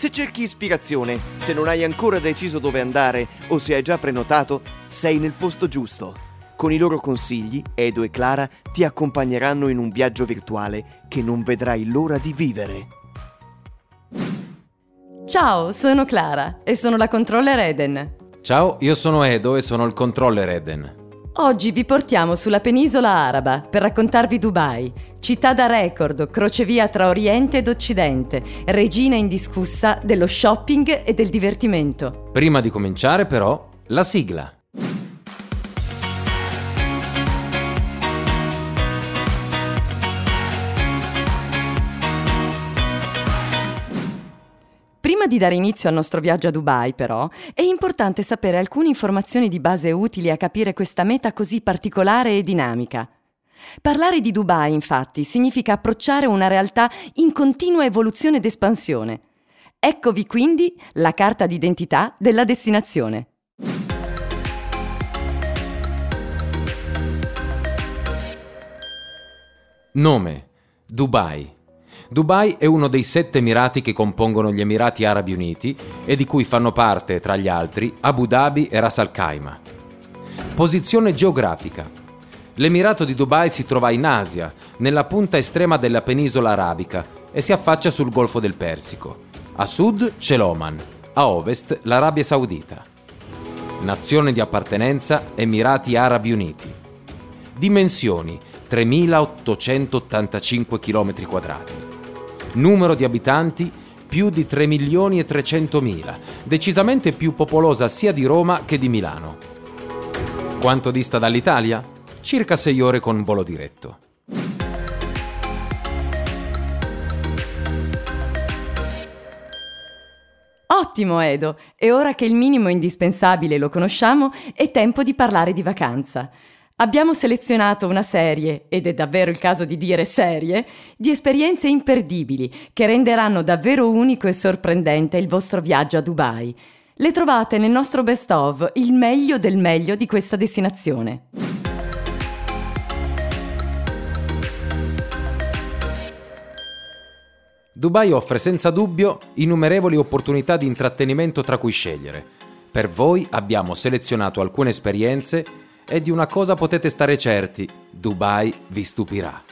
Se cerchi ispirazione, se non hai ancora deciso dove andare o se hai già prenotato, sei nel posto giusto. Con i loro consigli, Edo e Clara ti accompagneranno in un viaggio virtuale che non vedrai l'ora di vivere. Ciao, sono Clara e sono la controller Eden. Ciao, io sono Edo e sono il controller Eden. Oggi vi portiamo sulla penisola araba per raccontarvi Dubai, città da record, crocevia tra Oriente ed Occidente, regina indiscussa dello shopping e del divertimento. Prima di cominciare però, la sigla. Di dare inizio al nostro viaggio a Dubai, però, è importante sapere alcune informazioni di base utili a capire questa meta così particolare e dinamica. Parlare di Dubai, infatti, significa approcciare una realtà in continua evoluzione ed espansione. Eccovi quindi la carta d'identità della destinazione. Nome Dubai. Dubai è uno dei sette emirati che compongono gli Emirati Arabi Uniti e di cui fanno parte, tra gli altri, Abu Dhabi e Ras Al Khaimah. Posizione geografica. L'Emirato di Dubai si trova in Asia, nella punta estrema della penisola arabica e si affaccia sul Golfo del Persico. A sud c'è l'Oman, a ovest l'Arabia Saudita. Nazione di appartenenza Emirati Arabi Uniti. Dimensioni 3.885 km quadrati. Numero di abitanti più di 3 milioni e 300 mila, decisamente più popolosa sia di Roma che di Milano. Quanto dista dall'Italia? Circa 6 ore con volo diretto. Ottimo Edo, e ora che il minimo indispensabile lo conosciamo, è tempo di parlare di vacanza. Abbiamo selezionato una serie, ed è davvero il caso di dire serie, di esperienze imperdibili che renderanno davvero unico e sorprendente il vostro viaggio a Dubai. Le trovate nel nostro best of, il meglio del meglio di questa destinazione. Dubai offre senza dubbio innumerevoli opportunità di intrattenimento tra cui scegliere. Per voi abbiamo selezionato alcune esperienze e di una cosa potete stare certi, Dubai vi stupirà.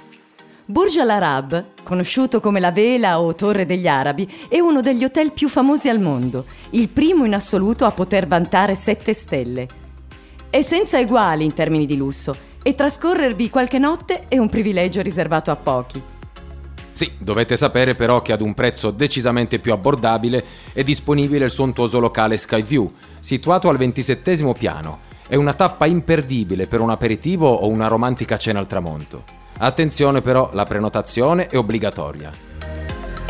Burj Al Arab, conosciuto come la vela o torre degli arabi, è uno degli hotel più famosi al mondo, il primo in assoluto a poter vantare 7 stelle. È senza eguali in termini di lusso e trascorrervi qualche notte è un privilegio riservato a pochi. Sì, dovete sapere però che ad un prezzo decisamente più abbordabile è disponibile il sontuoso locale Skyview, situato al ventisettesimo piano è una tappa imperdibile per un aperitivo o una romantica cena al tramonto. Attenzione però, la prenotazione è obbligatoria.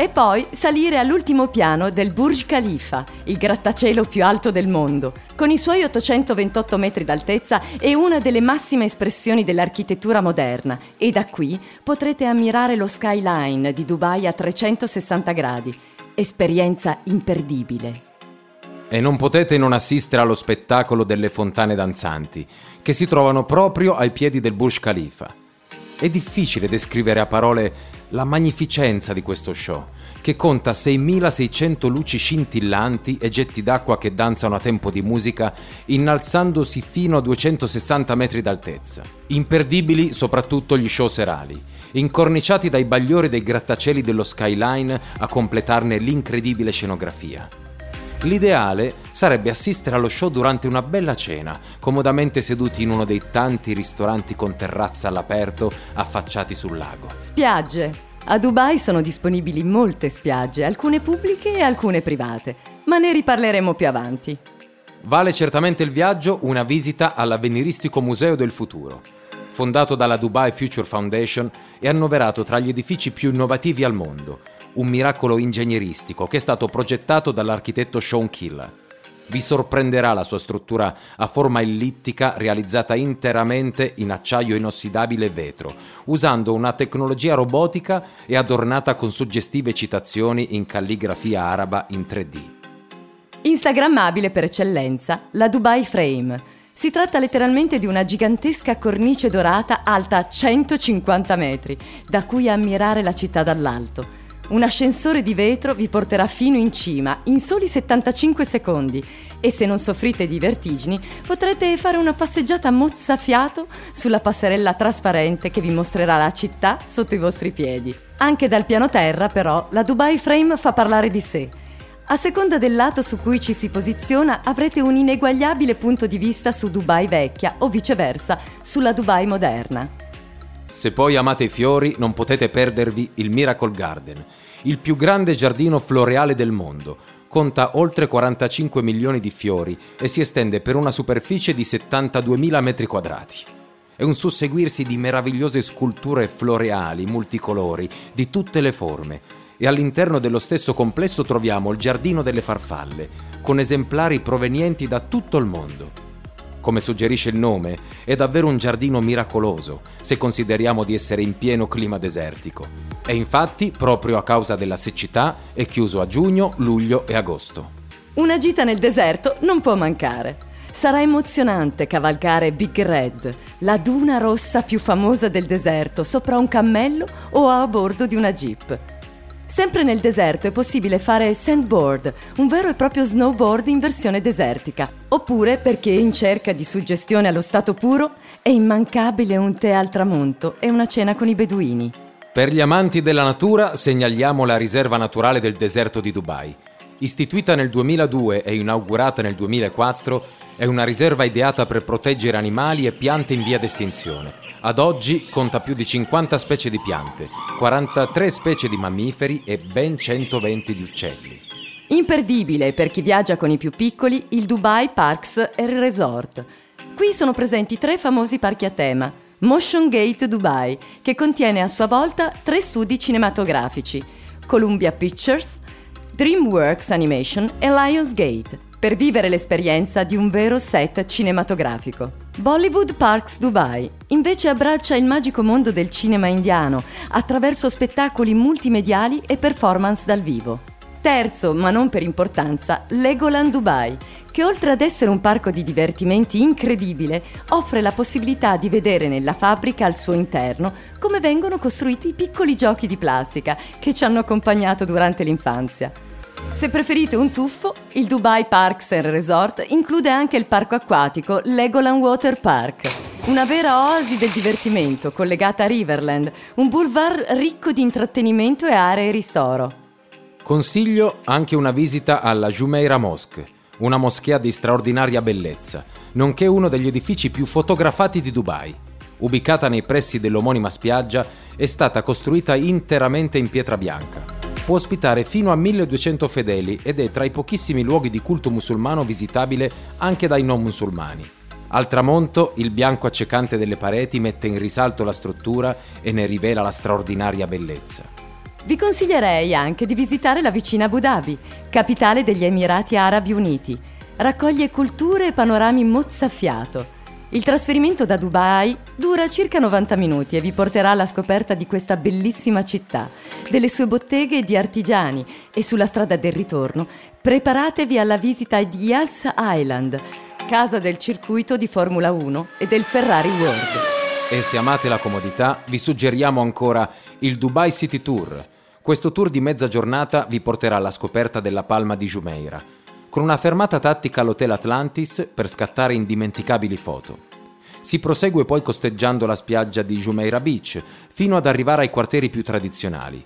E poi salire all'ultimo piano del Burj Khalifa, il grattacielo più alto del mondo. Con i suoi 828 metri d'altezza è una delle massime espressioni dell'architettura moderna e da qui potrete ammirare lo skyline di Dubai a 360 gradi. Esperienza imperdibile. E non potete non assistere allo spettacolo delle fontane danzanti, che si trovano proprio ai piedi del Burj Khalifa. È difficile descrivere a parole la magnificenza di questo show, che conta 6.600 luci scintillanti e getti d'acqua che danzano a tempo di musica, innalzandosi fino a 260 metri d'altezza. Imperdibili soprattutto gli show serali, incorniciati dai bagliori dei grattacieli dello skyline a completarne l'incredibile scenografia. L'ideale sarebbe assistere allo show durante una bella cena, comodamente seduti in uno dei tanti ristoranti con terrazza all'aperto affacciati sul lago. Spiagge. A Dubai sono disponibili molte spiagge, alcune pubbliche e alcune private, ma ne riparleremo più avanti. Vale certamente il viaggio una visita all'Avveniristico Museo del Futuro. Fondato dalla Dubai Future Foundation, è annoverato tra gli edifici più innovativi al mondo un miracolo ingegneristico che è stato progettato dall'architetto Sean Kill. Vi sorprenderà la sua struttura a forma ellittica realizzata interamente in acciaio inossidabile e vetro, usando una tecnologia robotica e adornata con suggestive citazioni in calligrafia araba in 3D. Instagrammabile per eccellenza, la Dubai Frame. Si tratta letteralmente di una gigantesca cornice dorata alta 150 metri, da cui ammirare la città dall'alto. Un ascensore di vetro vi porterà fino in cima in soli 75 secondi e se non soffrite di vertigini potrete fare una passeggiata mozzafiato sulla passerella trasparente che vi mostrerà la città sotto i vostri piedi. Anche dal piano terra però la Dubai Frame fa parlare di sé. A seconda del lato su cui ci si posiziona avrete un ineguagliabile punto di vista su Dubai vecchia o viceversa sulla Dubai moderna. Se poi amate i fiori, non potete perdervi il Miracle Garden, il più grande giardino floreale del mondo. Conta oltre 45 milioni di fiori e si estende per una superficie di 72.000 metri quadrati. È un susseguirsi di meravigliose sculture floreali multicolori di tutte le forme e all'interno dello stesso complesso troviamo il Giardino delle Farfalle, con esemplari provenienti da tutto il mondo. Come suggerisce il nome, è davvero un giardino miracoloso, se consideriamo di essere in pieno clima desertico. E infatti, proprio a causa della siccità, è chiuso a giugno, luglio e agosto. Una gita nel deserto non può mancare. Sarà emozionante cavalcare Big Red, la duna rossa più famosa del deserto, sopra un cammello o a bordo di una jeep. Sempre nel deserto è possibile fare sandboard, un vero e proprio snowboard in versione desertica. Oppure, perché in cerca di suggestione allo stato puro, è immancabile un tè al tramonto e una cena con i beduini. Per gli amanti della natura segnaliamo la riserva naturale del deserto di Dubai. Istituita nel 2002 e inaugurata nel 2004, è una riserva ideata per proteggere animali e piante in via d'estinzione. Ad oggi conta più di 50 specie di piante, 43 specie di mammiferi e ben 120 di uccelli. Imperdibile per chi viaggia con i più piccoli il Dubai Parks and Resort. Qui sono presenti tre famosi parchi a tema. Motion Gate Dubai, che contiene a sua volta tre studi cinematografici, Columbia Pictures, DreamWorks Animation e Lionsgate per vivere l'esperienza di un vero set cinematografico. Bollywood Parks Dubai invece abbraccia il magico mondo del cinema indiano attraverso spettacoli multimediali e performance dal vivo. Terzo, ma non per importanza, Legoland Dubai, che oltre ad essere un parco di divertimenti incredibile, offre la possibilità di vedere nella fabbrica al suo interno come vengono costruiti i piccoli giochi di plastica che ci hanno accompagnato durante l'infanzia. Se preferite un tuffo, il Dubai Parks and Resort include anche il parco acquatico Legoland Water Park, una vera oasi del divertimento collegata a Riverland, un boulevard ricco di intrattenimento e aree risoro. Consiglio anche una visita alla Jumeirah Mosque, una moschea di straordinaria bellezza, nonché uno degli edifici più fotografati di Dubai. Ubicata nei pressi dell'omonima spiaggia, è stata costruita interamente in pietra bianca può ospitare fino a 1200 fedeli ed è tra i pochissimi luoghi di culto musulmano visitabile anche dai non musulmani. Al tramonto, il bianco accecante delle pareti mette in risalto la struttura e ne rivela la straordinaria bellezza. Vi consiglierei anche di visitare la vicina Abu Dhabi, capitale degli Emirati Arabi Uniti. Raccoglie culture e panorami mozzafiato il trasferimento da Dubai dura circa 90 minuti e vi porterà alla scoperta di questa bellissima città, delle sue botteghe di artigiani e sulla strada del ritorno preparatevi alla visita di Yas Island, casa del circuito di Formula 1 e del Ferrari World. E se amate la comodità, vi suggeriamo ancora il Dubai City Tour. Questo tour di mezza giornata vi porterà alla scoperta della palma di Jumeirah con una fermata tattica all'Hotel Atlantis per scattare indimenticabili foto. Si prosegue poi costeggiando la spiaggia di Jumeirah Beach fino ad arrivare ai quartieri più tradizionali.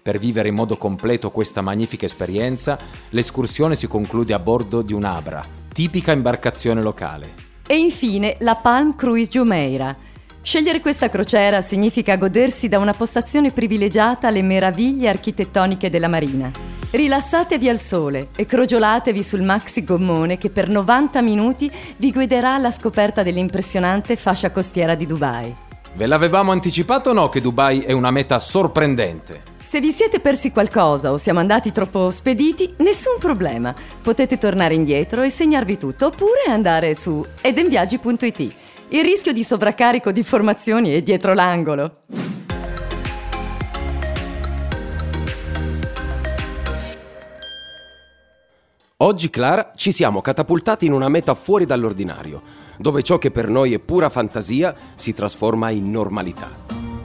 Per vivere in modo completo questa magnifica esperienza, l'escursione si conclude a bordo di un'Abra, tipica imbarcazione locale. E infine la Palm Cruise Jumeirah. Scegliere questa crociera significa godersi da una postazione privilegiata alle meraviglie architettoniche della marina. Rilassatevi al sole e crogiolatevi sul maxi gommone che per 90 minuti vi guiderà alla scoperta dell'impressionante fascia costiera di Dubai. Ve l'avevamo anticipato o no che Dubai è una meta sorprendente? Se vi siete persi qualcosa o siamo andati troppo spediti, nessun problema. Potete tornare indietro e segnarvi tutto oppure andare su edenviaggi.it. Il rischio di sovraccarico di informazioni è dietro l'angolo. Oggi, Clara, ci siamo catapultati in una meta fuori dall'ordinario, dove ciò che per noi è pura fantasia si trasforma in normalità.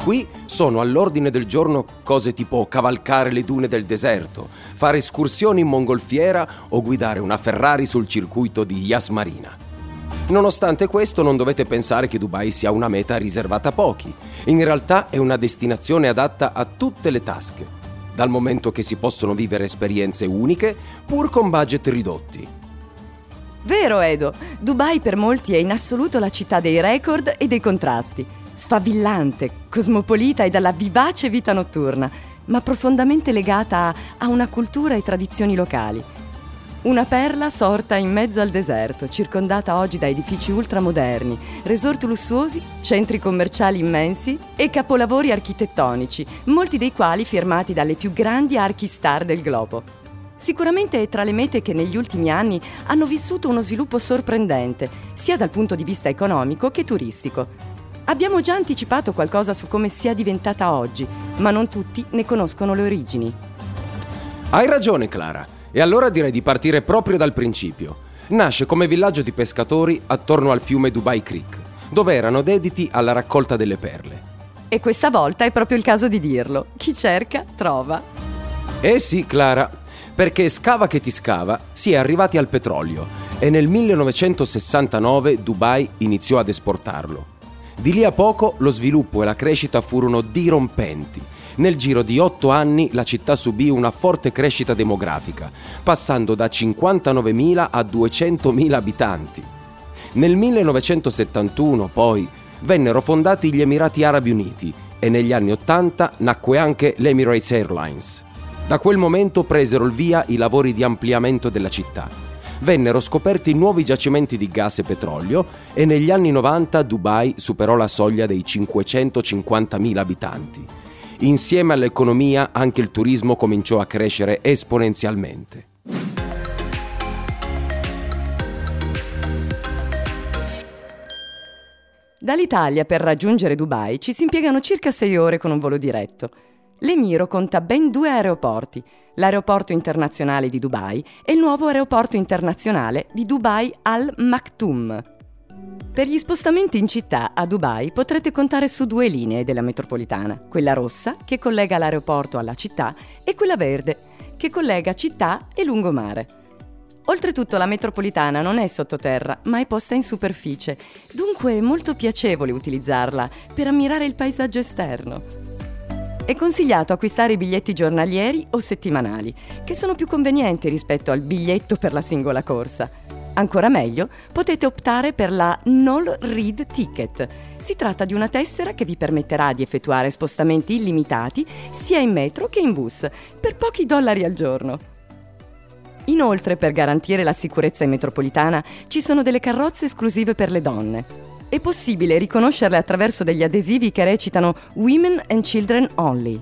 Qui sono all'ordine del giorno cose tipo cavalcare le dune del deserto, fare escursioni in mongolfiera o guidare una Ferrari sul circuito di Yas Marina. Nonostante questo non dovete pensare che Dubai sia una meta riservata a pochi. In realtà è una destinazione adatta a tutte le tasche dal momento che si possono vivere esperienze uniche pur con budget ridotti. Vero Edo, Dubai per molti è in assoluto la città dei record e dei contrasti. Sfavillante, cosmopolita e dalla vivace vita notturna, ma profondamente legata a una cultura e tradizioni locali. Una perla sorta in mezzo al deserto, circondata oggi da edifici ultramoderni, resort lussuosi, centri commerciali immensi e capolavori architettonici, molti dei quali firmati dalle più grandi archi star del globo. Sicuramente è tra le mete che negli ultimi anni hanno vissuto uno sviluppo sorprendente, sia dal punto di vista economico che turistico. Abbiamo già anticipato qualcosa su come sia diventata oggi, ma non tutti ne conoscono le origini. Hai ragione, Clara. E allora direi di partire proprio dal principio. Nasce come villaggio di pescatori attorno al fiume Dubai Creek, dove erano dediti alla raccolta delle perle. E questa volta è proprio il caso di dirlo. Chi cerca, trova. Eh sì, Clara, perché scava che ti scava, si è arrivati al petrolio e nel 1969 Dubai iniziò ad esportarlo. Di lì a poco lo sviluppo e la crescita furono dirompenti nel giro di otto anni la città subì una forte crescita demografica, passando da 59.000 a 200.000 abitanti. Nel 1971, poi, vennero fondati gli Emirati Arabi Uniti e negli anni 80 nacque anche l'Emirates Airlines. Da quel momento presero il via i lavori di ampliamento della città. Vennero scoperti nuovi giacimenti di gas e petrolio e negli anni 90 Dubai superò la soglia dei 550.000 abitanti Insieme all'economia anche il turismo cominciò a crescere esponenzialmente. Dall'Italia per raggiungere Dubai ci si impiegano circa 6 ore con un volo diretto. L'Emiro conta ben due aeroporti, l'aeroporto internazionale di Dubai e il nuovo aeroporto internazionale di Dubai Al Maktoum. Per gli spostamenti in città a Dubai potrete contare su due linee della metropolitana, quella rossa che collega l'aeroporto alla città e quella verde che collega città e lungomare. Oltretutto la metropolitana non è sottoterra, ma è posta in superficie, dunque è molto piacevole utilizzarla per ammirare il paesaggio esterno. È consigliato acquistare i biglietti giornalieri o settimanali, che sono più convenienti rispetto al biglietto per la singola corsa. Ancora meglio, potete optare per la Null Read Ticket. Si tratta di una tessera che vi permetterà di effettuare spostamenti illimitati sia in metro che in bus, per pochi dollari al giorno. Inoltre, per garantire la sicurezza in metropolitana, ci sono delle carrozze esclusive per le donne. È possibile riconoscerle attraverso degli adesivi che recitano Women and Children Only.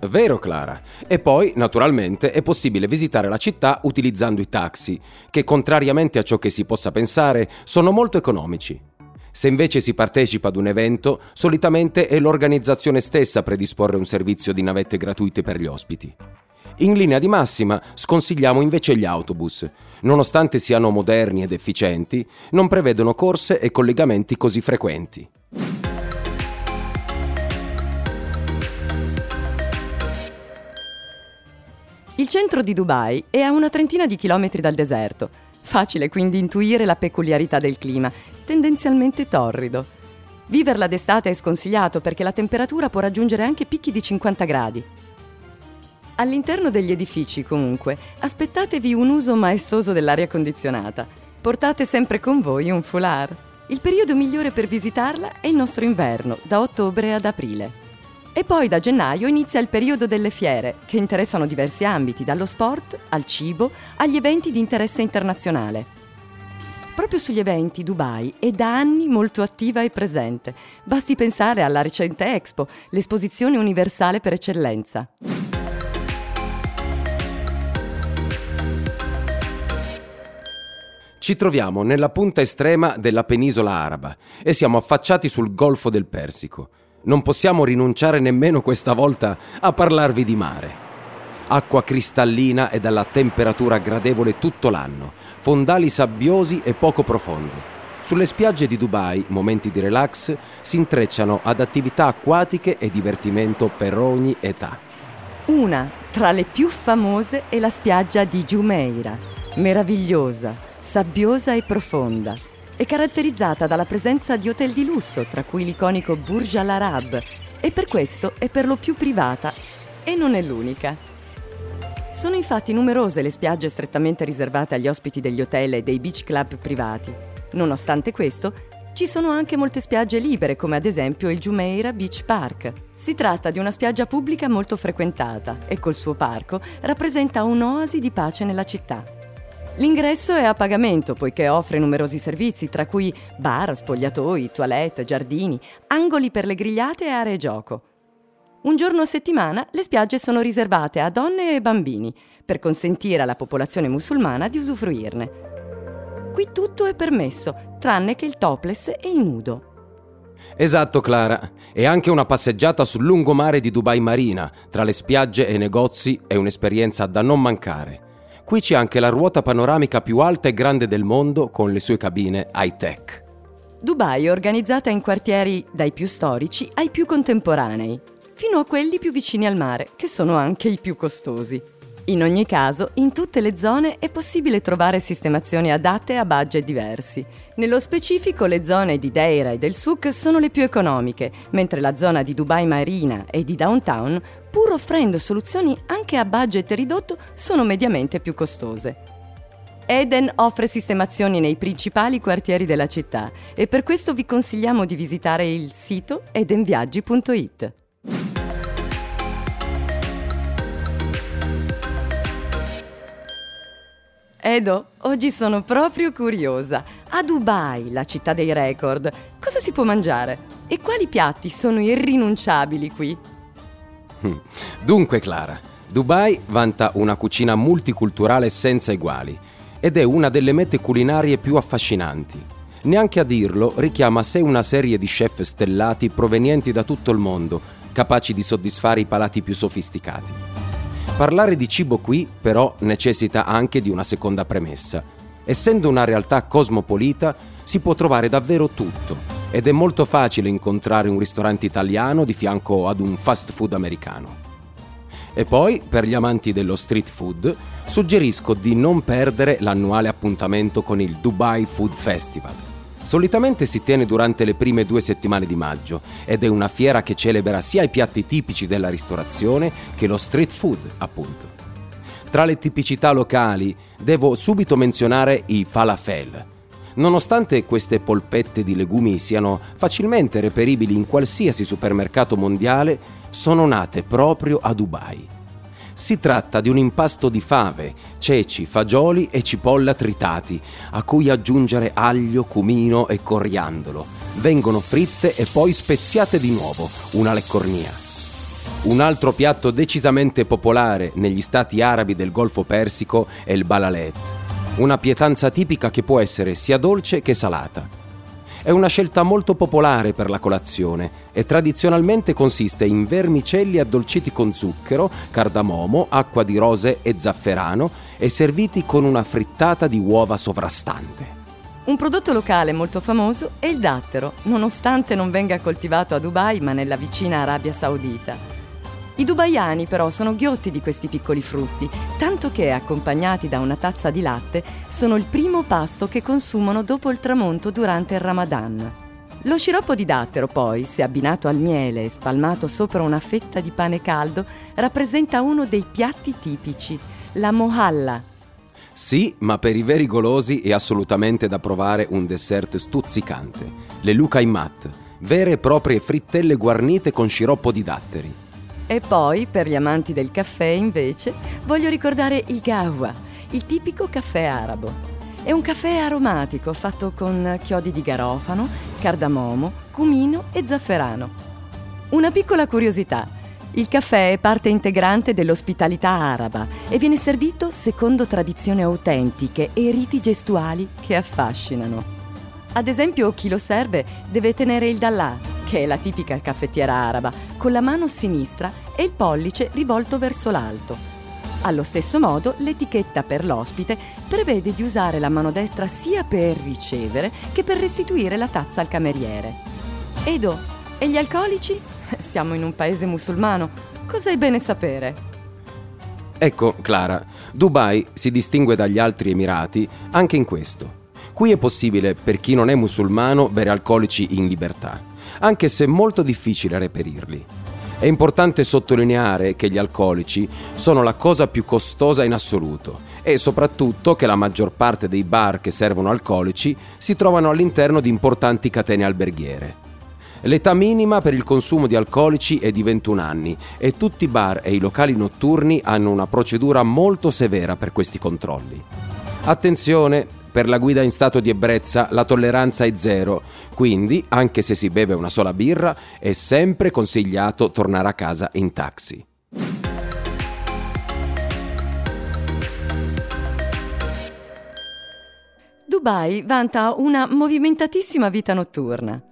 Vero Clara. E poi, naturalmente, è possibile visitare la città utilizzando i taxi, che contrariamente a ciò che si possa pensare, sono molto economici. Se invece si partecipa ad un evento, solitamente è l'organizzazione stessa a predisporre un servizio di navette gratuite per gli ospiti. In linea di massima sconsigliamo invece gli autobus. Nonostante siano moderni ed efficienti, non prevedono corse e collegamenti così frequenti. Il centro di Dubai è a una trentina di chilometri dal deserto. Facile quindi intuire la peculiarità del clima, tendenzialmente torrido. Viverla d'estate è sconsigliato perché la temperatura può raggiungere anche picchi di 50 gradi. All'interno degli edifici, comunque, aspettatevi un uso maestoso dell'aria condizionata. Portate sempre con voi un foulard. Il periodo migliore per visitarla è il nostro inverno, da ottobre ad aprile. E poi da gennaio inizia il periodo delle fiere, che interessano diversi ambiti, dallo sport al cibo agli eventi di interesse internazionale. Proprio sugli eventi Dubai è da anni molto attiva e presente. Basti pensare alla recente Expo, l'esposizione universale per eccellenza. Ci troviamo nella punta estrema della penisola araba e siamo affacciati sul Golfo del Persico. Non possiamo rinunciare nemmeno questa volta a parlarvi di mare acqua cristallina e dalla temperatura gradevole tutto l'anno, fondali sabbiosi e poco profondi. Sulle spiagge di Dubai, momenti di relax, si intrecciano ad attività acquatiche e divertimento per ogni età. Una tra le più famose è la spiaggia di Jumeirah, meravigliosa, sabbiosa e profonda. È caratterizzata dalla presenza di hotel di lusso, tra cui l'iconico Burj Al Arab, e per questo è per lo più privata e non è l'unica. Sono infatti numerose le spiagge strettamente riservate agli ospiti degli hotel e dei beach club privati. Nonostante questo, ci sono anche molte spiagge libere, come ad esempio il Jumeirah Beach Park. Si tratta di una spiaggia pubblica molto frequentata e col suo parco rappresenta un'oasi di pace nella città. L'ingresso è a pagamento poiché offre numerosi servizi, tra cui bar, spogliatoi, toilette, giardini, angoli per le grigliate e aree gioco. Un giorno a settimana le spiagge sono riservate a donne e bambini per consentire alla popolazione musulmana di usufruirne. Qui tutto è permesso, tranne che il topless e il nudo. Esatto Clara, e anche una passeggiata sul lungomare di Dubai Marina, tra le spiagge e i negozi, è un'esperienza da non mancare. Qui c'è anche la ruota panoramica più alta e grande del mondo con le sue cabine high-tech. Dubai è organizzata in quartieri dai più storici ai più contemporanei, fino a quelli più vicini al mare, che sono anche i più costosi. In ogni caso, in tutte le zone è possibile trovare sistemazioni adatte a budget diversi. Nello specifico, le zone di Deira e del Souk sono le più economiche, mentre la zona di Dubai Marina e di Downtown, pur offrendo soluzioni anche a budget ridotto, sono mediamente più costose. Eden offre sistemazioni nei principali quartieri della città e per questo vi consigliamo di visitare il sito edenviaggi.it. Edo, oggi sono proprio curiosa. A Dubai, la città dei record, cosa si può mangiare? E quali piatti sono irrinunciabili qui? Dunque, Clara, Dubai vanta una cucina multiculturale senza eguali ed è una delle mete culinarie più affascinanti. Neanche a dirlo richiama a sé una serie di chef stellati provenienti da tutto il mondo, capaci di soddisfare i palati più sofisticati. Parlare di cibo qui però necessita anche di una seconda premessa. Essendo una realtà cosmopolita si può trovare davvero tutto ed è molto facile incontrare un ristorante italiano di fianco ad un fast food americano. E poi, per gli amanti dello street food, suggerisco di non perdere l'annuale appuntamento con il Dubai Food Festival Solitamente si tiene durante le prime due settimane di maggio ed è una fiera che celebra sia i piatti tipici della ristorazione che lo street food, appunto. Tra le tipicità locali devo subito menzionare i falafel. Nonostante queste polpette di legumi siano facilmente reperibili in qualsiasi supermercato mondiale, sono nate proprio a Dubai. Si tratta di un impasto di fave, ceci, fagioli e cipolla tritati, a cui aggiungere aglio, cumino e coriandolo. Vengono fritte e poi speziate di nuovo, una leccornia. Un altro piatto decisamente popolare negli stati arabi del Golfo Persico è il balalet, una pietanza tipica che può essere sia dolce che salata. È una scelta molto popolare per la colazione e tradizionalmente consiste in vermicelli addolciti con zucchero, cardamomo, acqua di rose e zafferano e serviti con una frittata di uova sovrastante. Un prodotto locale molto famoso è il dattero, nonostante non venga coltivato a Dubai ma nella vicina Arabia Saudita. I dubaiani però sono ghiotti di questi piccoli frutti, tanto che, accompagnati da una tazza di latte, sono il primo pasto che consumano dopo il tramonto durante il Ramadan. Lo sciroppo di dattero, poi, se abbinato al miele e spalmato sopra una fetta di pane caldo, rappresenta uno dei piatti tipici, la mohalla. Sì, ma per i veri golosi è assolutamente da provare un dessert stuzzicante, le lukaimat, vere e proprie frittelle guarnite con sciroppo di datteri. E poi, per gli amanti del caffè, invece, voglio ricordare il gahwa, il tipico caffè arabo. È un caffè aromatico fatto con chiodi di garofano, cardamomo, cumino e zafferano. Una piccola curiosità. Il caffè è parte integrante dell'ospitalità araba e viene servito secondo tradizioni autentiche e riti gestuali che affascinano. Ad esempio, chi lo serve deve tenere il dallà, che è la tipica caffettiera araba, con la mano sinistra e il pollice rivolto verso l'alto. Allo stesso modo, l'etichetta per l'ospite prevede di usare la mano destra sia per ricevere che per restituire la tazza al cameriere. Edo, e gli alcolici? Siamo in un paese musulmano. Cosa è bene sapere? Ecco, Clara, Dubai si distingue dagli altri Emirati anche in questo. Qui è possibile, per chi non è musulmano, bere alcolici in libertà, anche se molto difficile reperirli. È importante sottolineare che gli alcolici sono la cosa più costosa in assoluto e soprattutto che la maggior parte dei bar che servono alcolici si trovano all'interno di importanti catene alberghiere. L'età minima per il consumo di alcolici è di 21 anni e tutti i bar e i locali notturni hanno una procedura molto severa per questi controlli. Attenzione, per la guida in stato di ebbrezza la tolleranza è zero, quindi anche se si beve una sola birra è sempre consigliato tornare a casa in taxi. Dubai vanta una movimentatissima vita notturna.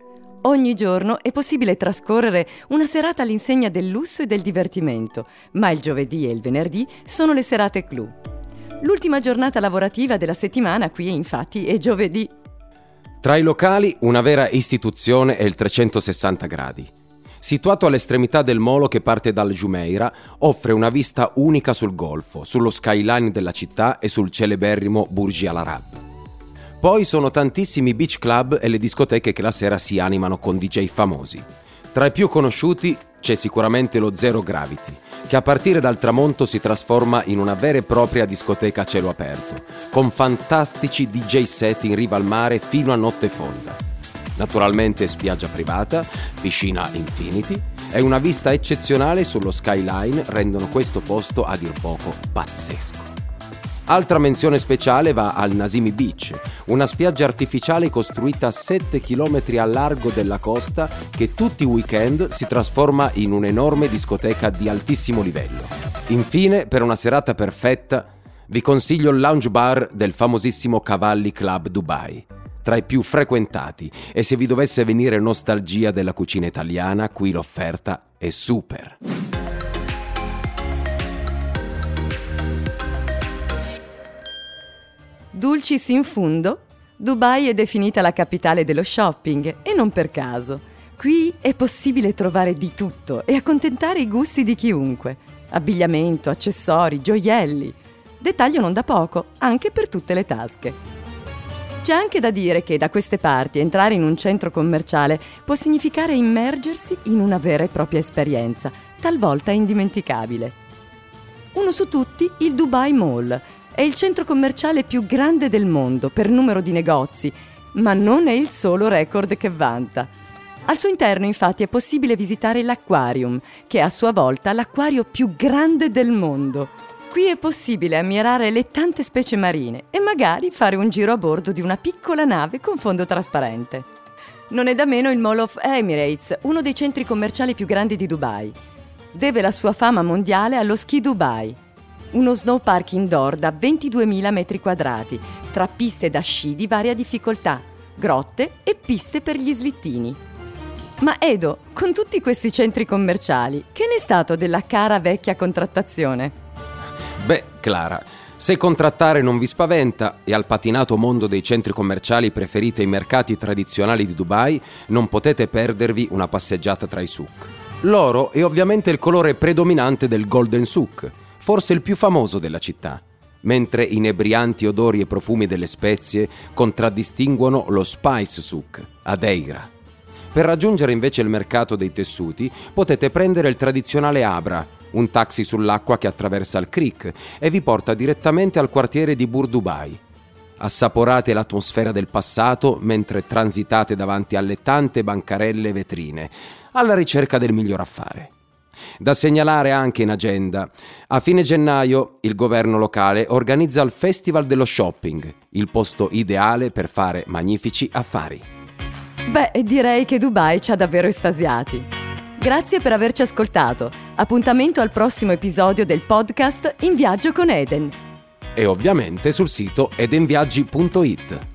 Ogni giorno è possibile trascorrere una serata all'insegna del lusso e del divertimento, ma il giovedì e il venerdì sono le serate clou. L'ultima giornata lavorativa della settimana qui infatti è giovedì. Tra i locali una vera istituzione è il 360 gradi. Situato all'estremità del molo che parte dal Jumeirah, offre una vista unica sul golfo, sullo skyline della città e sul celeberrimo Burj Al Arab. Poi sono tantissimi beach club e le discoteche che la sera si animano con DJ famosi. Tra i più conosciuti c'è sicuramente lo Zero Gravity, che a partire dal tramonto si trasforma in una vera e propria discoteca a cielo aperto, con fantastici DJ set in riva al mare fino a notte fonda. Naturalmente spiaggia privata, piscina infinity e una vista eccezionale sullo skyline rendono questo posto a dir poco pazzesco. Altra menzione speciale va al Nasimi Beach, una spiaggia artificiale costruita a 7 km a largo della costa che tutti i weekend si trasforma in un'enorme discoteca di altissimo livello. Infine, per una serata perfetta, vi consiglio il lounge bar del famosissimo Cavalli Club Dubai, tra i più frequentati e se vi dovesse venire nostalgia della cucina italiana, qui l'offerta è super. Dulcis in fundo, Dubai è definita la capitale dello shopping e non per caso. Qui è possibile trovare di tutto e accontentare i gusti di chiunque. Abbigliamento, accessori, gioielli. Dettaglio non da poco, anche per tutte le tasche. C'è anche da dire che da queste parti entrare in un centro commerciale può significare immergersi in una vera e propria esperienza, talvolta indimenticabile. Uno su tutti, il Dubai Mall, è il centro commerciale più grande del mondo per numero di negozi, ma non è il solo record che vanta. Al suo interno infatti è possibile visitare l'Aquarium, che è a sua volta l'acquario più grande del mondo. Qui è possibile ammirare le tante specie marine e magari fare un giro a bordo di una piccola nave con fondo trasparente. Non è da meno il Mall of Emirates, uno dei centri commerciali più grandi di Dubai. Deve la sua fama mondiale allo Ski Dubai, uno snow park indoor da 22.000 metri quadrati, tra piste da sci di varia difficoltà, grotte e piste per gli slittini. Ma Edo, con tutti questi centri commerciali, che ne è stato della cara vecchia contrattazione? Beh, Clara, se contrattare non vi spaventa e al patinato mondo dei centri commerciali preferite i mercati tradizionali di Dubai, non potete perdervi una passeggiata tra i souk. L'oro è ovviamente il colore predominante del Golden Souk, forse il più famoso della città, mentre inebrianti odori e profumi delle spezie contraddistinguono lo Spice Souk, ad Eira. Per raggiungere invece il mercato dei tessuti potete prendere il tradizionale Abra, un taxi sull'acqua che attraversa il creek e vi porta direttamente al quartiere di Bur Dubai. Assaporate l'atmosfera del passato mentre transitate davanti alle tante bancarelle vetrine, alla ricerca del miglior affare. Da segnalare anche in agenda. A fine gennaio il governo locale organizza il Festival dello Shopping, il posto ideale per fare magnifici affari. Beh, direi che Dubai ci ha davvero estasiati. Grazie per averci ascoltato. Appuntamento al prossimo episodio del podcast In viaggio con Eden. E ovviamente sul sito edenviaggi.it.